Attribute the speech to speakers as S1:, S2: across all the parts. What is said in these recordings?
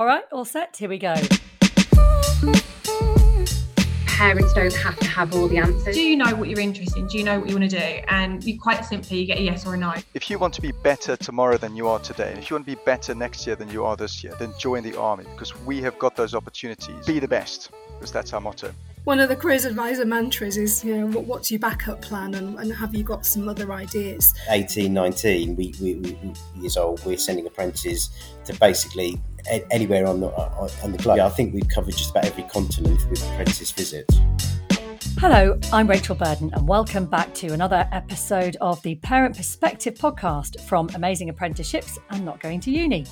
S1: All right, all set. Here we go.
S2: Parents don't have to have all the answers.
S3: Do you know what you're interested in? Do you know what you want to do? And you quite simply you get a yes or a no.
S4: If you want to be better tomorrow than you are today, if you want to be better next year than you are this year, then join the army because we have got those opportunities. Be the best because that's our motto
S5: one of the careers advisor mantras is you know what, what's your backup plan and, and, have you got some other ideas
S6: 18 19 we, we, we, years old we're sending apprentices to basically anywhere on the uh, on the globe yeah, i think we've covered just about every continent with apprentice visits
S1: Hello, I'm Rachel Burden, and welcome back to another episode of the Parent Perspective podcast from Amazing Apprenticeships and Not Going to Uni.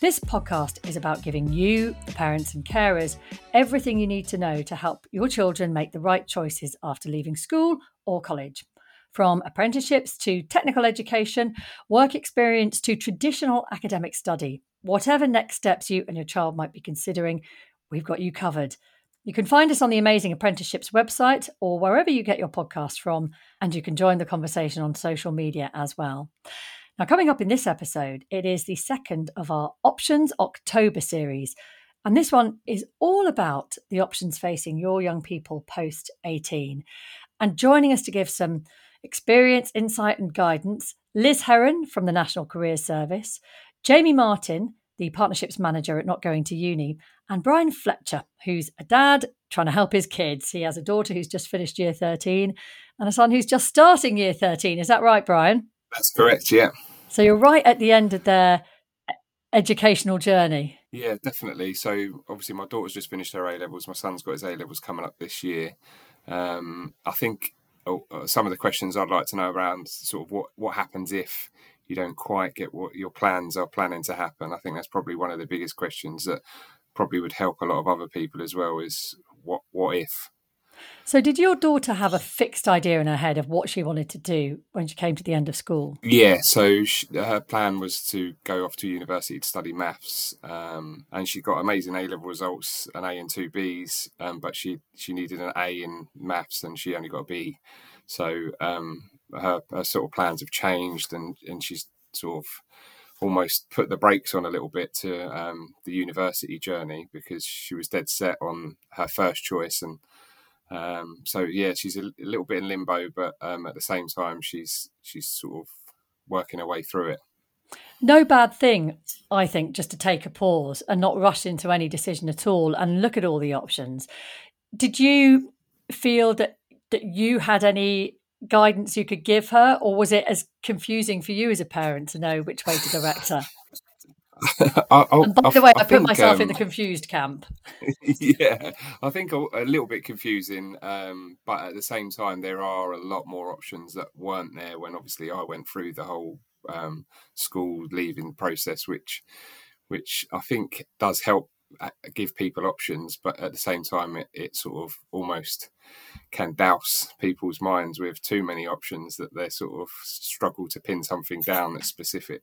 S1: This podcast is about giving you, the parents and carers, everything you need to know to help your children make the right choices after leaving school or college. From apprenticeships to technical education, work experience to traditional academic study, whatever next steps you and your child might be considering, we've got you covered. You can find us on the Amazing Apprenticeships website or wherever you get your podcast from, and you can join the conversation on social media as well. Now, coming up in this episode, it is the second of our Options October series. And this one is all about the options facing your young people post 18. And joining us to give some experience, insight, and guidance, Lis Herron from the National Careers Service, Jamie Martin, the Partnerships Manager at Not Going to Uni, and Brian Fletcher, who's a dad trying to help his kids. He has a daughter who's just finished year 13 and a son who's just starting year 13. Is that right, Brian?
S7: That's correct, yeah.
S1: So you're right at the end of their educational journey.
S7: Yeah, definitely. So obviously, my daughter's just finished her A levels. My son's got his A levels coming up this year. Um, I think oh, uh, some of the questions I'd like to know around sort of what what happens if you don't quite get what your plans are planning to happen. I think that's probably one of the biggest questions that probably would help a lot of other people as well. Is what what if
S1: so, did your daughter have a fixed idea in her head of what she wanted to do when she came to the end of school?
S7: Yeah, so she, her plan was to go off to university to study maths, um, and she got amazing A level results, an A and two Bs, um, but she she needed an A in maths, and she only got a B. So um, her, her sort of plans have changed, and and she's sort of almost put the brakes on a little bit to um, the university journey because she was dead set on her first choice and um, so yeah, she's a, little bit in limbo, but um, at the same time, she's she's sort of working her way through it.
S1: No bad thing, I think, just to take a pause and not rush into any decision at all and look at all the options. Did you feel that that you had any guidance you could give her, or was it as confusing for you as a parent to know which way to direct her?
S7: I,
S1: and by the way, I, I put think, myself um, in the confused camp.
S7: yeah, I think a, a little bit confusing, um, but at the same time, there are a lot more options that weren't there when obviously I went through the whole um, school leaving process, which which I think does help Uh, give people options, but at the same time, it, it sort of almost can douse people's minds with too many options that they sort of struggle to pin something down that's specific.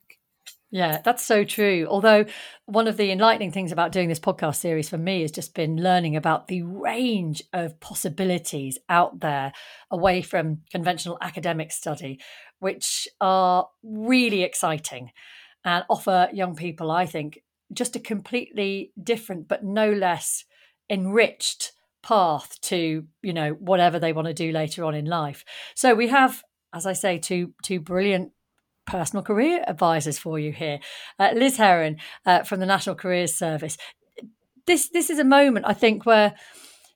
S1: Yeah, that's so true. Although, one of the enlightening things about doing this podcast series for me has just been learning about the range of possibilities out there away from conventional academic study, which are really exciting and offer young people, I think, just a completely different but no less enriched path to you know whatever they want to do later on in life so we have as i say two two brilliant personal career advisors for you here. Uh, Lis Herron uh, from the National Careers Service. This this is a moment I think where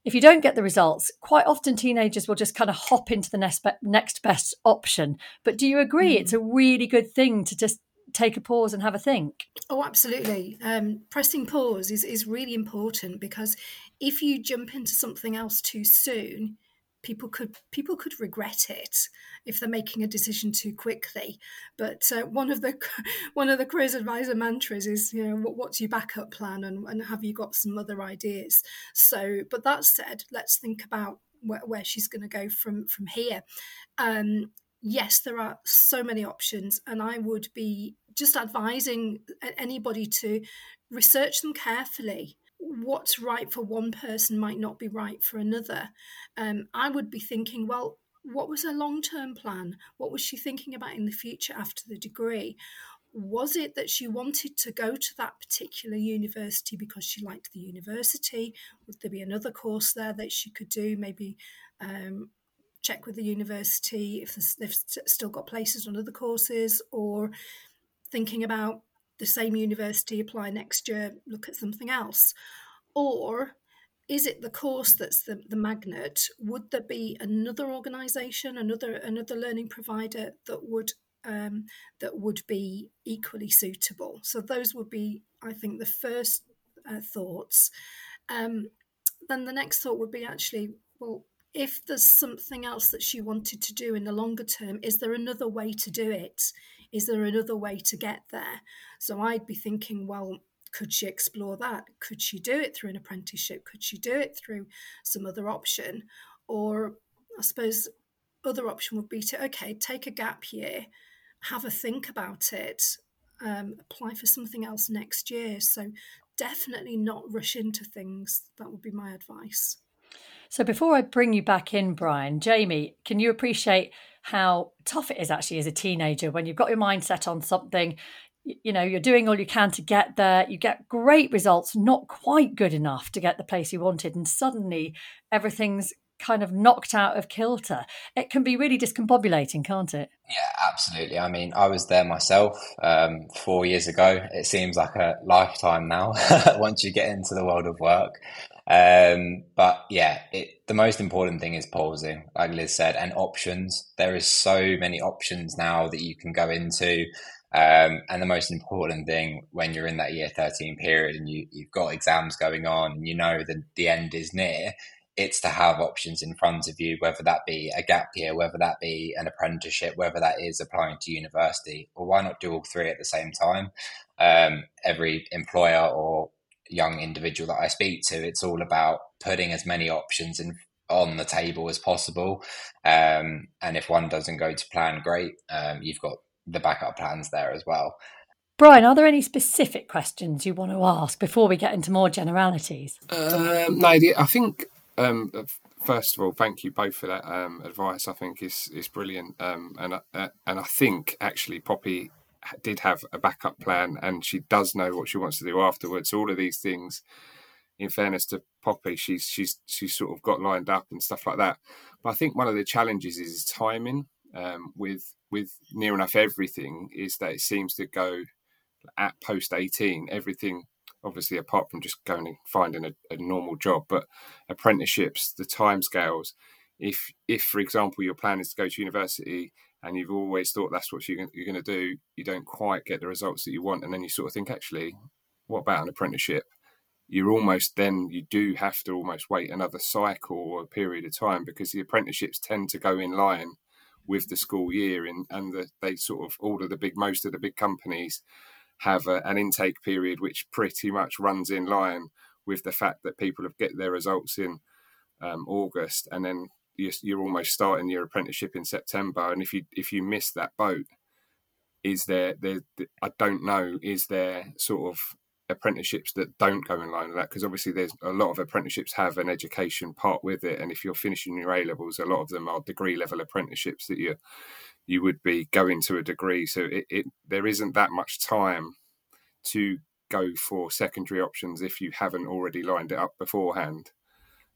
S1: if you don't get the results, quite often teenagers will just kind of hop into the next, next best option. But do you agree mm. it's a really good thing to just take a pause and have a think?
S5: Oh, absolutely. Um, pressing pause is, is really important because if you jump into something else too soon, people could people could regret it if they're making a decision too quickly. But uh, one of the one of the careers advisor mantras is you know what, what's your backup plan and, and have you got some other ideas? So, but that said, let's think about where, where she's going to go from from here. Um, yes, there are so many options, and I would be just advising anybody to research them carefully what's right for one person might not be right for another. Um, I would be thinking, well, what was her long term plan? What was she thinking about in the future after the degree? was it that she wanted to go to that particular university because she liked the university? Would there be another course there that she could do? Maybe um, check with the university if they've still got places on other courses, or thinking about the same university, apply next year, look at something else? Or is it the course that's the, the magnet? Would there be another organisation, another another learning provider that would um, that would be equally suitable? So those would be, I think, the first uh, thoughts. Um, then the next thought would be actually, well, if there's something else that she wanted to do in the longer term, is there another way to do it? Is there another way to get there? So I'd be thinking, well, could she explore that? Could she do it through an apprenticeship? Could she do it through some other option? Or I suppose other option would be to okay, take a gap year, have a think about it, um, apply for something else next year. So definitely not rush into things. That would be my advice.
S1: So before I bring you back in, Brian, Jamie, can you appreciate how tough it is actually as a teenager when you've got your mind set on something, you know you're doing all you can to get there you get great results not quite good enough to get the place you wanted and suddenly everything's kind of knocked out of kilter. It can be really discombobulating can't it?
S8: Yeah absolutely. I mean i was there myself um, four years ago. It seems like a lifetime now once you get into the world of work um, but yeah it, the most important thing is pausing like Lis said and options. There is so many options now that you can go into. Um, and the most important thing when you're in that year 13 period and you, you've got exams going on and you know that the end is near, it's to have options in front of you, whether that be a gap year, whether that be an apprenticeship, whether that is applying to university, or why not do all three at the same time? Um, every employer or young individual that I speak to, it's all about putting as many options in on the table as possible. Um, and if one doesn't go to plan, great. Um, you've got the backup plans there as well.
S1: Brian, are there any specific questions you want to ask before we get into more generalities?
S7: Um, no, I think um, first of all, thank you both for that um, advice. I think is is brilliant, um, and uh, and I think actually Poppy did have a backup plan, and she does know what she wants to do afterwards. All of these things, in fairness to Poppy, she's she's she's sort of got lined up and stuff like that. But I think one of the challenges is timing um, with with near enough everything is that it seems to go at post 18 everything obviously apart from just going and finding a, a normal job but apprenticeships the timescales if if for example your plan is to go to university and you've always thought that's what you're, going to do you don't quite get the results that you want and then you sort of think actually what about an apprenticeship? You're almost then you do have to almost wait another cycle or a period of time because the apprenticeships tend to go in line with the school year and the, they sort of all of the big most of the big companies have a, an intake period which pretty much runs in line with the fact that people have get their results in um, August and then you're, you're, almost starting your apprenticeship in September and if you if you miss that boat is there there I don't know is there sort of apprenticeships that don't go in line with that? Because obviously there's a lot of apprenticeships have an education part with it and if you're finishing your A levels a lot of them are degree level apprenticeships that you you would be going to a degree. So it, it there isn't that much time to go for secondary options if you haven't already lined it up beforehand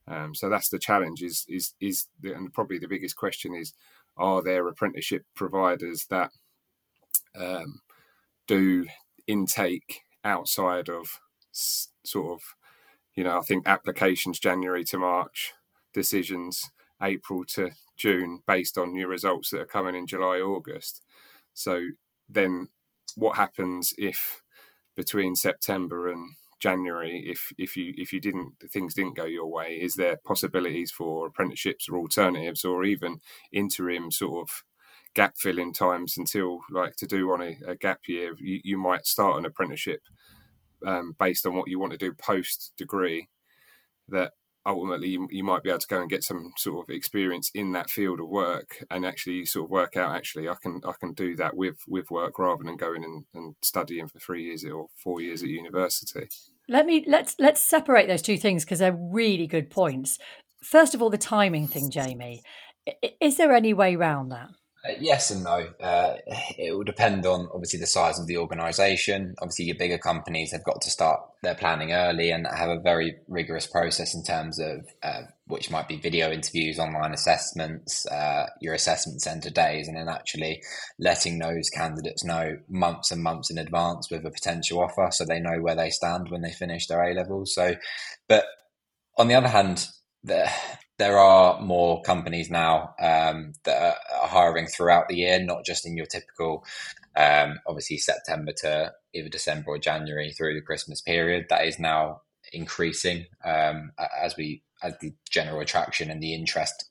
S7: um, so that's the challenge is is is the, and probably the biggest question is are there apprenticeship providers that um, do intake outside of sort of, you know, I think applications January to March, decisions April to June based on new results that are coming in July, August. So then what happens if between September and January, if if you if you didn't things didn't go your way, is there possibilities for apprenticeships or alternatives or even interim sort of gap filling times until like to do on a, a gap year you, you, might start an apprenticeship um, based on what you want to do post degree that ultimately you, you, might be able to go and get some sort of experience in that field of work and actually sort of work out actually I can I can do that with with work rather than going and, and studying for three years or four years at university.
S1: Let me let's let's separate those two things because they're really good points. First of all, the timing thing, Jamie. Is there any way around that?
S8: Uh, yes and no. Uh, it will depend on obviously the size of the organisation. Obviously, your bigger companies have got to start their planning early and have a very rigorous process in terms of uh, which might be video interviews, online assessments, uh, your assessment centre days, and then actually letting those candidates know months and months in advance with a potential offer, so they know where they stand when they finish their A levels. So, but on the other hand, the there are more companies now um, that are hiring throughout the year, not just in your typical, um, obviously September to either December or January through the Christmas period. That is now increasing um, as we as the general attraction and the interest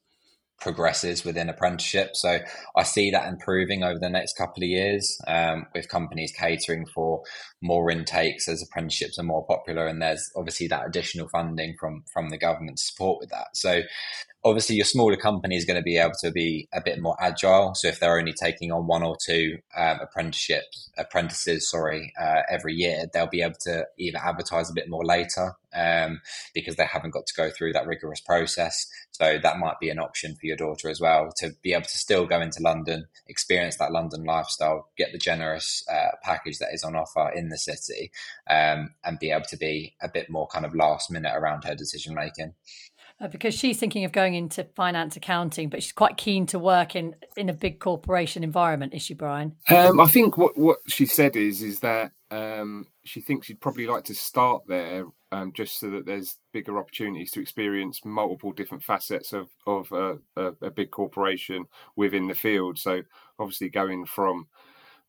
S8: progresses within apprenticeship. So I see that improving over the next couple of years um, with companies catering for more intakes as apprenticeships are more popular. And there's obviously that additional funding from from the government support with that. So obviously your smaller company is going to be able to be a bit more agile. So if they're only taking on one or two um, apprenticeships, apprentices, sorry, uh, every year, they'll be able to either advertise a bit more later um, because they haven't got to go through that rigorous process. So that might be an option for your daughter as well to be able to still go into London, experience that London lifestyle, get the generous uh, package that is on offer in the city, um, and be able to be a bit more kind of last minute around her decision making
S1: because she's thinking of going into finance accounting, but she's quite keen to work in in a big corporation environment. Is she, Brian?
S7: Um, I think what what she said is is that um, she thinks she'd probably like to start there, um, just so that there's bigger opportunities to experience multiple different facets of of a, a, a big corporation within the field. So obviously going from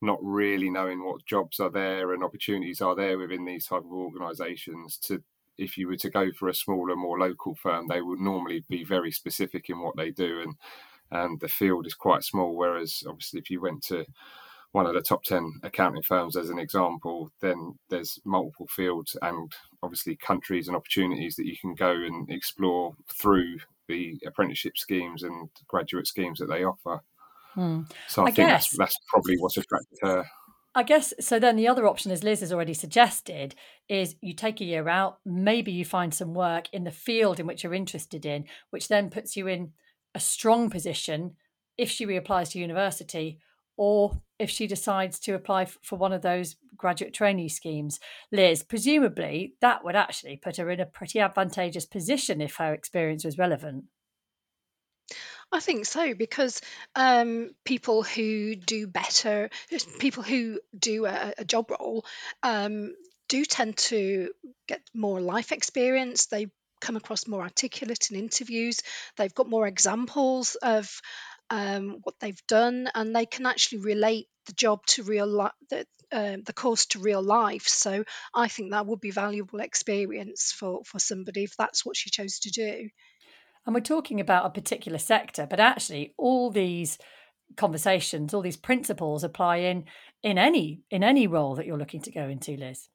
S7: not really knowing what jobs are there and opportunities are there within these type of organisations to if you were to go for a smaller, more local firm, they would normally be very specific in what they do, and and the field is quite small. Whereas obviously, if you went to one of the top 10 accounting firms as an example, then there's multiple fields and obviously countries and opportunities that you can go and explore through the apprenticeship schemes and graduate schemes that they offer. Hmm. So I, I think guess, that's, that's probably what's attracted her.
S1: I guess so. Then the other option, as Lis has already suggested, is you take a year out. Maybe you find some work in the field in which you're interested in, which then puts you in a strong position if she reapplies to university or if she decides to apply for one of those graduate trainee schemes. Lis, presumably that would actually put her in a pretty advantageous position if her experience was relevant.
S5: I think so because um, people who do better, people who do a, a job role, um, do tend to get more life experience. They come across more articulate in interviews. They've got more examples of um, what they've done, and they can actually relate the job to real life, the, uh, the course to real life. So I think that would be valuable experience for for somebody if that's what she chose to do.
S1: And we're talking about a particular sector, but actually all these conversations, all these principles apply in in any in any role that you're looking to go into, Lis.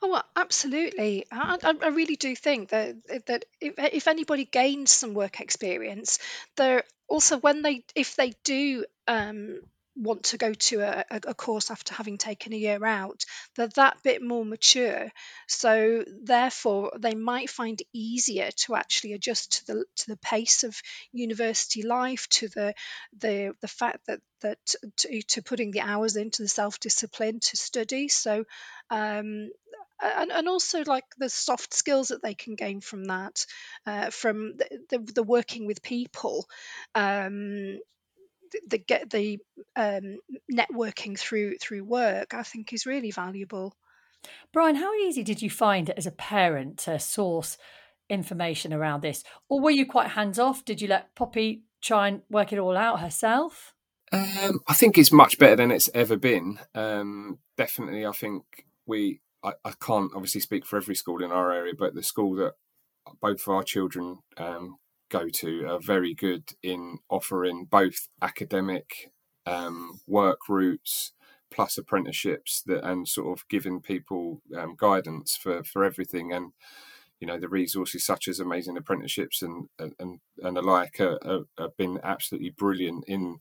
S5: Oh, absolutely. I, I really do think that that if, if anybody gains some work experience, they're also when they if they do um, want to go to a, a course after having taken a year out, they're that bit more mature. So therefore, they might find it easier to actually adjust to the to the pace of university life, to the the the fact that that to, to putting the hours into the self discipline to study. So um, and, and also like the soft skills that they can gain from that, uh, from the, the, the, working with people, um, the get the um, networking through through work, I think is really valuable.
S1: Brian, how easy did you find it as a parent to source information around this, or were you quite hands off? Did you let Poppy try and work it all out herself?
S7: Um, I think it's much better than it's ever been. Um, definitely, I think we. I, I, can't obviously speak for every school in our area, but the school that both of our children um, go to are very good in offering both academic um, work routes plus apprenticeships that and sort of giving people um, guidance for for everything. And you know the resources such as amazing apprenticeships and and and the like have been absolutely brilliant in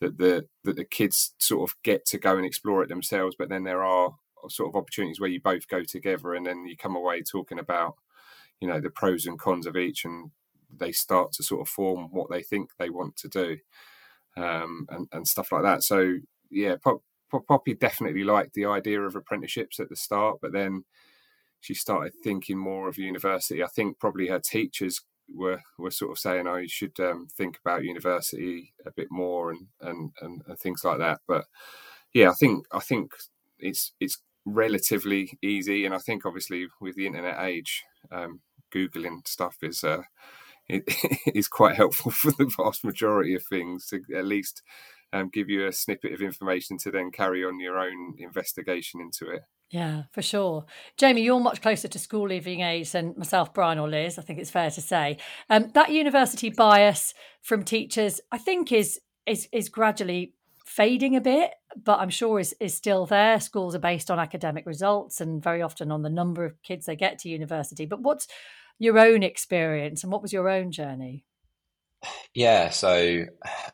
S7: that the that the kids sort of get to go and explore it themselves but then there are sort of opportunities where you both go together and then you come away talking about you know the pros and cons of each and they start to sort of form what they think they want to do, um, and and stuff like that. So yeah, Pop, Pop, Poppy definitely liked the idea of apprenticeships at the start, but then she started thinking more of university. I think probably her teachers were were sort of saying, "Oh, you should um, think about university a bit more and, and and and things like that." But yeah, I think I think it's it's relatively easy, and I think obviously with the internet age, um, googling stuff is uh, it is quite helpful for the vast majority of things to at least um, give you a snippet of information to then carry on your own investigation into it.
S1: Yeah, for sure. Jamie, you're much closer to school leaving age than myself, Brian, or Lis. I think it's fair to say. Um, that university bias from teachers, I think, is is is gradually fading a bit, but I'm sure is is still there. Schools are based on academic results and very often on the number of kids they get to university. But what's your own experience and what was your own journey?
S8: Yeah, so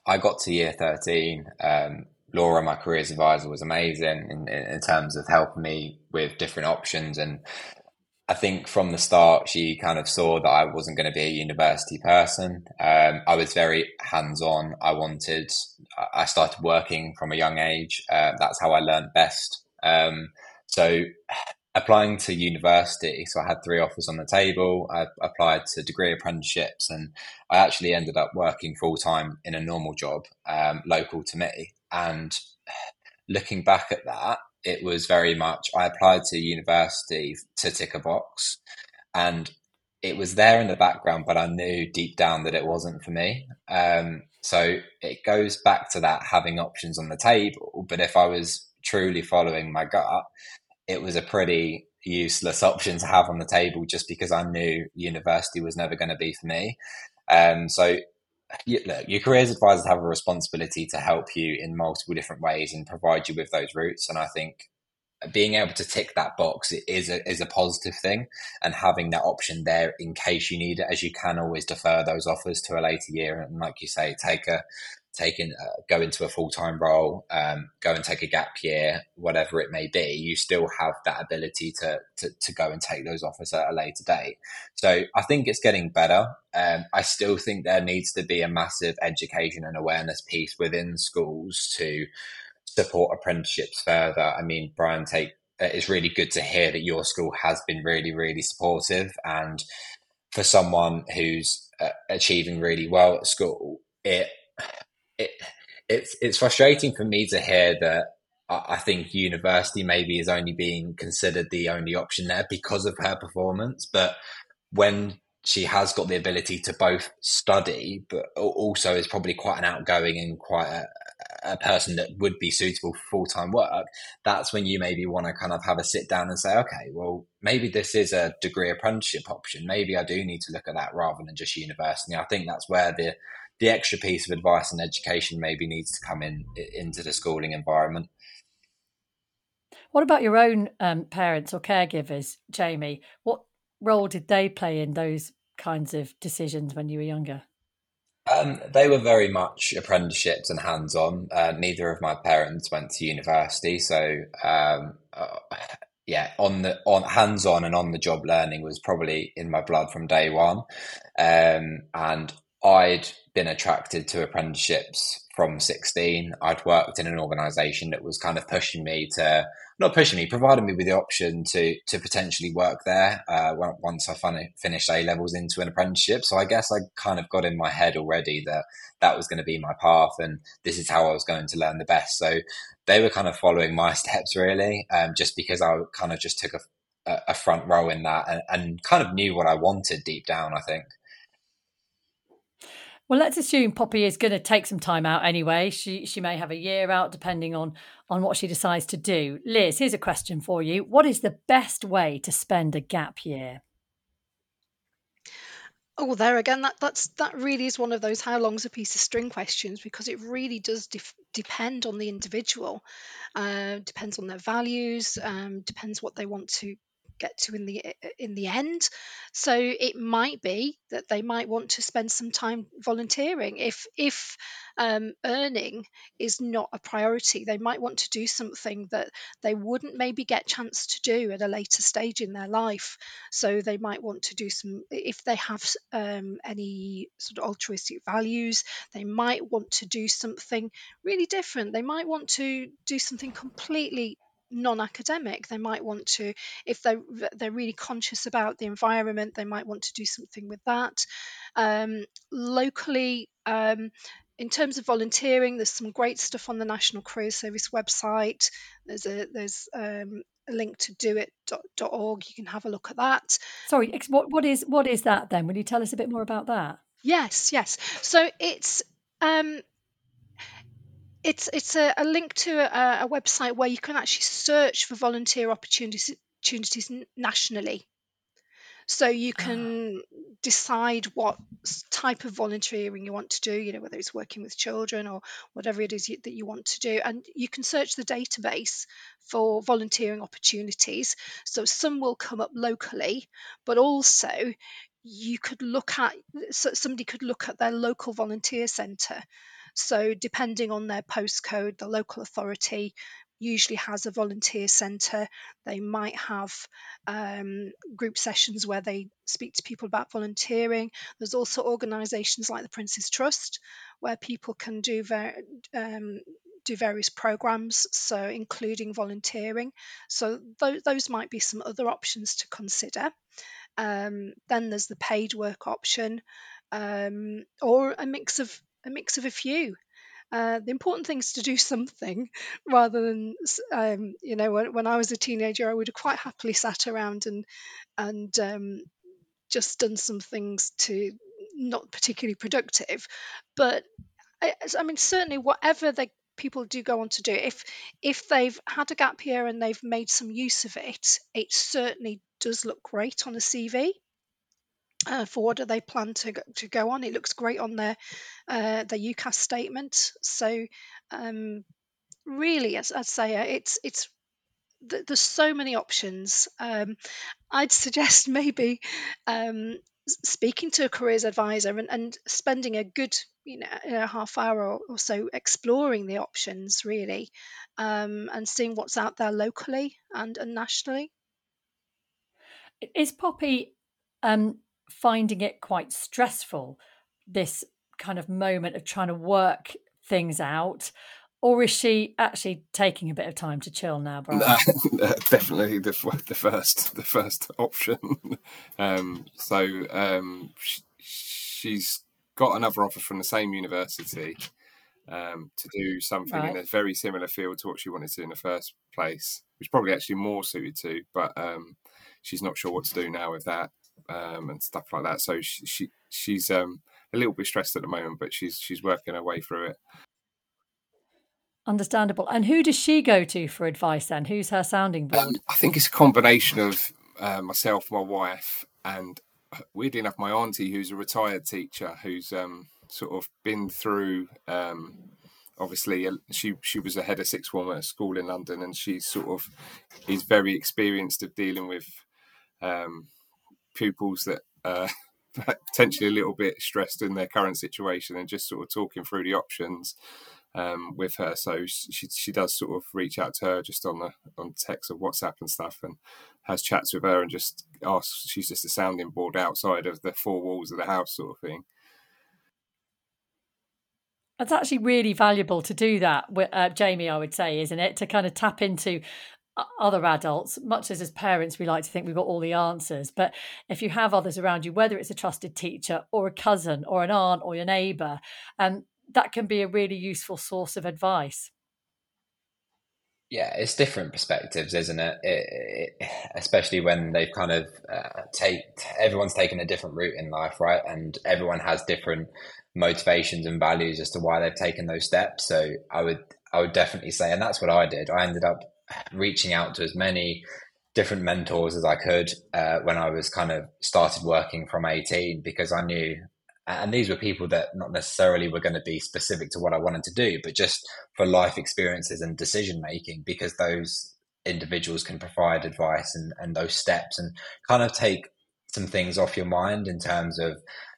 S8: I got to year 13. Um, Laura, my careers advisor, was amazing in, in terms of helping me with different options. And I think from the start, she kind of saw that I wasn't going to be a university person. Um, I was very hands on. I wanted, I started working from a young age. Uh, that's how I learned best. Um, so applying to university, so I had three offers on the table. I applied to degree apprenticeships, and I actually ended up working full time in a normal job um, local to me. And looking back at that, it was very much I applied to university to tick a box, and it was there in the background, but I knew deep down that it wasn't for me. Um, so it goes back to that having options on the table. But if I was truly following my gut, it was a pretty useless option to have on the table just because I knew university was never going to be for me. Um, so you, look, your careers advisors have a responsibility to help you in multiple different ways and provide you with those routes. And I think being able to tick that box is a, is a positive thing and having that option there in case you need it as you can always defer those offers to a later year and like you say take a take in, uh, go into a full time role, um, go and take a gap year, whatever it may be, you still have that ability to, to, to go and take those offers at a later date. So I think it's getting better. Um, I still think there needs to be a massive education and awareness piece within schools to support apprenticeships further. I mean, Brian, take uh, it's really good to hear that your school has been really, really supportive and for someone who's uh, achieving really well at school, it, it's it's frustrating for me to hear that I think university maybe is only being considered the only option there because of her performance. But when she has got the ability to both study, but also is probably quite an outgoing and quite a, a person that would be suitable for full time work, that's when you maybe want to kind of have a sit down and say, okay, well, maybe this is a degree apprenticeship option. Maybe I do need to look at that rather than just university. I think that's where the the extra piece of advice and education maybe needs to come in into the schooling environment.
S1: What about your own um, parents or caregivers, Jamie? What role did they play in those kinds of decisions when you were younger?
S8: Um, they were very much apprenticeships and hands-on. Uh, neither of my parents went to university, so um, uh, yeah, on the on hands-on and on the job learning was probably in my blood from day one. Um, and I'd been attracted to apprenticeships from 16. I'd worked in an organization that was kind of pushing me to, not pushing me, providing me with the option to to potentially work there uh, once I fin- finished A levels into an apprenticeship. So I guess I kind of got in my head already that that was going to be my path and this is how I was going to learn the best. So they were kind of following my steps really, um, just because I kind of just took a, a front row in that and, and kind of knew what I wanted deep down, I think.
S1: Well, let's assume Poppy is going to take some time out anyway. She she may have a year out, depending on on what she decides to do. Lis, here's a question for you: What is the best way to spend a gap year?
S9: Oh, there again, that that's that really is one of those how long's a piece of string questions because it really does def- depend on the individual, uh, depends on their values, um, depends what they want to
S5: get to in the in the end. So it might be that they might want to spend some time volunteering. If if um, earning is not a priority, they might want to do something that they wouldn't maybe get chance to do at a later stage in their life. So they might want to do some if they have um, any sort of altruistic values. They might want to do something really different. They might want to do something completely non-academic they might want to if they they're really conscious about the environment they might want to do something with that. Um, locally um, in terms of volunteering there's some great stuff on the national careers service website. There's a there's um, a link to doit.org you can have a look at that.
S1: Sorry what what is what is that then? Will you tell us a bit more about that?
S5: Yes yes. So it's um it's it's a, a link to a, a, website where you can actually search for volunteer opportunities, opportunities nationally. So you ah. can decide what type of volunteering you want to do, you know, whether it's working with children or whatever it is you, that you want to do. And you can search the database for volunteering opportunities. So some will come up locally, but also you could look at, so somebody could look at their local volunteer centre so, depending on their postcode, the local authority usually has a volunteer centre. They might have um, group sessions where they speak to people about volunteering. There's also organisations like the Prince's Trust where people can do um, do various programs, so including volunteering. So th- those might be some other options to consider. Um, then there's the paid work option, um, or a mix of a mix of a few. Uh, the important thing is to do something rather than, um, you know, when, when, I was a teenager, I would have quite happily sat around and and um, just done some things to not particularly productive. But I, I mean, certainly, whatever the people do go on to do, if if they've had a gap year and they've made some use of it, it certainly does look great on a CV uh, for what do they plan to to go on. It looks great on their uh, their UCAS statement. So um, really, as I'd say, uh, it's it's there's so many options. Um, I'd suggest maybe um, speaking to a careers advisor and, and spending a good you know half hour or, or so exploring the options really um, and seeing what's out there locally and, and nationally.
S1: Is Poppy um, finding it quite stressful, this kind of moment of trying to work things out? Or is she actually taking a bit of time to chill now, Brian?
S7: definitely the the first the first option. um, so um, she, she's got another offer from the same university um, to do something right. in a very similar field to what she wanted to in the first place, which probably actually more suited to, but um, she's not sure what to do now with that um, and stuff like that. So she, she she's um, a little bit stressed at the moment, but she's she's working her way through it.
S1: Understandable. And who does she go to for advice then? Who's her sounding board? Um,
S7: I think it's a combination of uh, myself, my wife, and weirdly enough, my auntie, who's a retired teacher, who's um, sort of been through. Um, obviously, uh, she she was a head of sixth form at a school in London, and she sort of is very experienced of dealing with um, pupils that are potentially a little bit stressed in their current situation and just sort of talking through the options um, with her. So she she does sort of reach out to her just on the on text or WhatsApp and stuff, and has chats with her and just asks. She's just a sounding board outside of the four walls of the house, sort of thing.
S1: It's actually really valuable to do that, uh, Jamie. I would say, isn't it, to kind of tap into other adults, much as as parents, we like to think we've got all the answers. But if you have others around you, whether it's a trusted teacher or a cousin or an aunt or your neighbour, um, that can be a really useful source of advice.
S8: Yeah, it's different perspectives, isn't it? it, it especially when they've kind of uh, take everyone's taken a different route in life, right? And everyone has different motivations and values as to why they've taken those steps. So I would I would definitely say, and that's what I did. I ended up reaching out to as many different mentors as I could uh, when I was kind of started working from 18 because I knew, and these were people that not necessarily were going to be specific to what I wanted to do, but just for life experiences and decision making because those individuals can provide advice and, and those steps and kind of take some things off your mind in terms of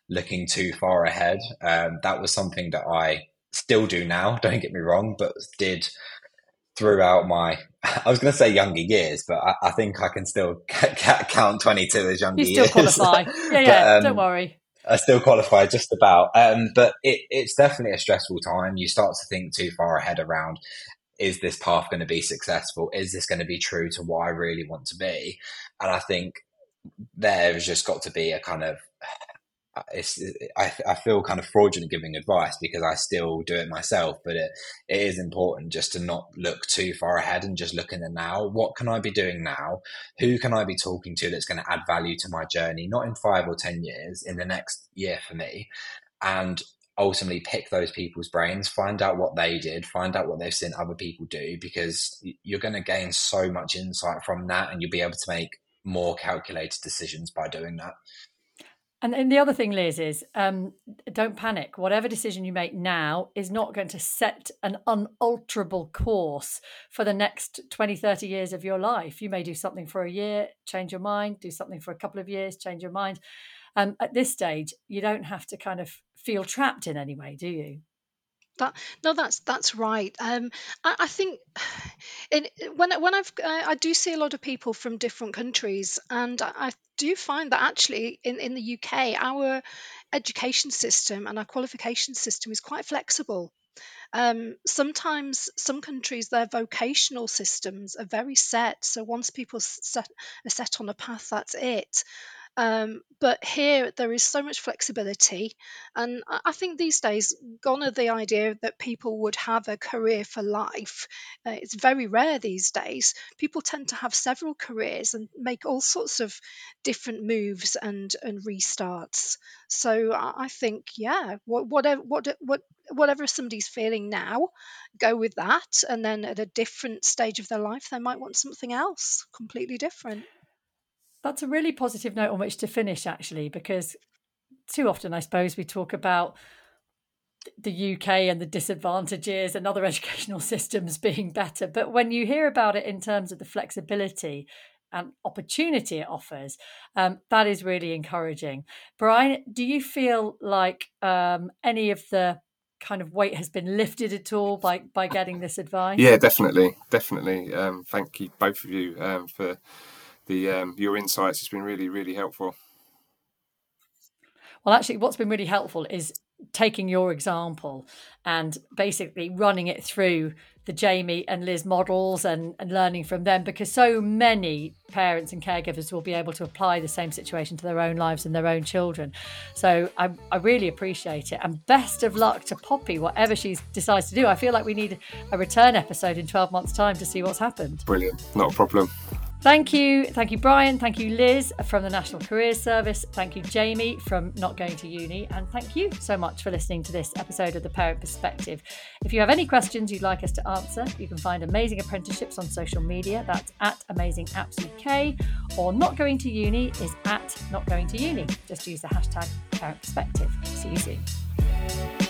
S8: looking too far ahead. Um, that was something that I still do now, don't get me wrong, but did throughout my, I was going to say younger years, but I, I, think I can still count 22 as younger years.
S1: you still
S8: years.
S1: qualify. Yeah, yeah, um, don't worry.
S8: I still qualify just about. Um, but it, it's definitely a stressful time. You start to think too far ahead around is this path going to be successful? Is this going to be true to what I really want to be? And I think there's just got to be a kind of it's I, I feel kind of fraudulent giving advice because I still do it myself, but it, it is important just to not look too far ahead and just look in the now. What can I be doing now? Who can I be talking to that's going to add value to my journey? Not in five or ten years, in the next year for me, and ultimately pick those people's brains, find out what they did, find out what they've seen other people do, because you're going to gain so much insight from that, and you'll be able to make more calculated decisions by doing that.
S1: And, and the other thing, Lis, is um, don't panic. Whatever decision you make now is not going to set an unalterable course for the next 20, 30 years of your life. You may do something for a year, change your mind, do something for a couple of years, change your mind. Um, at this stage, you don't have to kind of feel trapped in any way, do you?
S5: That no, that's that's right. Um, I, I think in, when when I've I do see a lot of people from different countries, and I do you find that actually in in the UK our education system and our qualification system is quite flexible. Um, sometimes some countries their vocational systems are very set, so once people set, are set on a path, that's it. Um, but here there is so much flexibility, and I think these days gone are the idea that people would have a career for life. Uh, it's very rare these days. People tend to have several careers and make all sorts of different moves and and restarts. So I think yeah, whatever what, what whatever somebody's feeling now, go with that, and then at a different stage of their life they might want something else completely different.
S1: That's a really positive note on which to finish, actually, because too often, I suppose, we talk about the UK and the disadvantages and other educational systems being better. But when you hear about it in terms of the flexibility and opportunity it offers, um, that is really encouraging. Brian, do you feel like um, any of the kind of weight has been lifted at all by by getting this advice?
S7: Yeah, definitely, definitely. Um, thank you both of you um, for the um, your insights. It's been really really helpful.
S1: Well, actually, what's been really helpful is taking your example and basically running it through the Jamie and Lis models and, and learning from them because so many parents and caregivers will be able to apply the same situation to their own lives and their own children. So I, I really appreciate it. And best of luck to Poppy, whatever she decides to do. I feel like we need a return episode in 12 months' time to see what's happened.
S7: Brilliant. Not a problem.
S1: Thank you. Thank you, Brian. Thank you, Lis from the National Careers Service. Thank you, Jamie from Not Going to Uni. And thank you so much for listening to this episode of The Parent Perspective. If you have any questions you'd like us to answer, you can find Amazing Apprenticeships on social media. That's at Amazing Apps UK. Or Not Going to Uni is at Not Going to Uni. Just use the hashtag Parent Perspective. See you soon.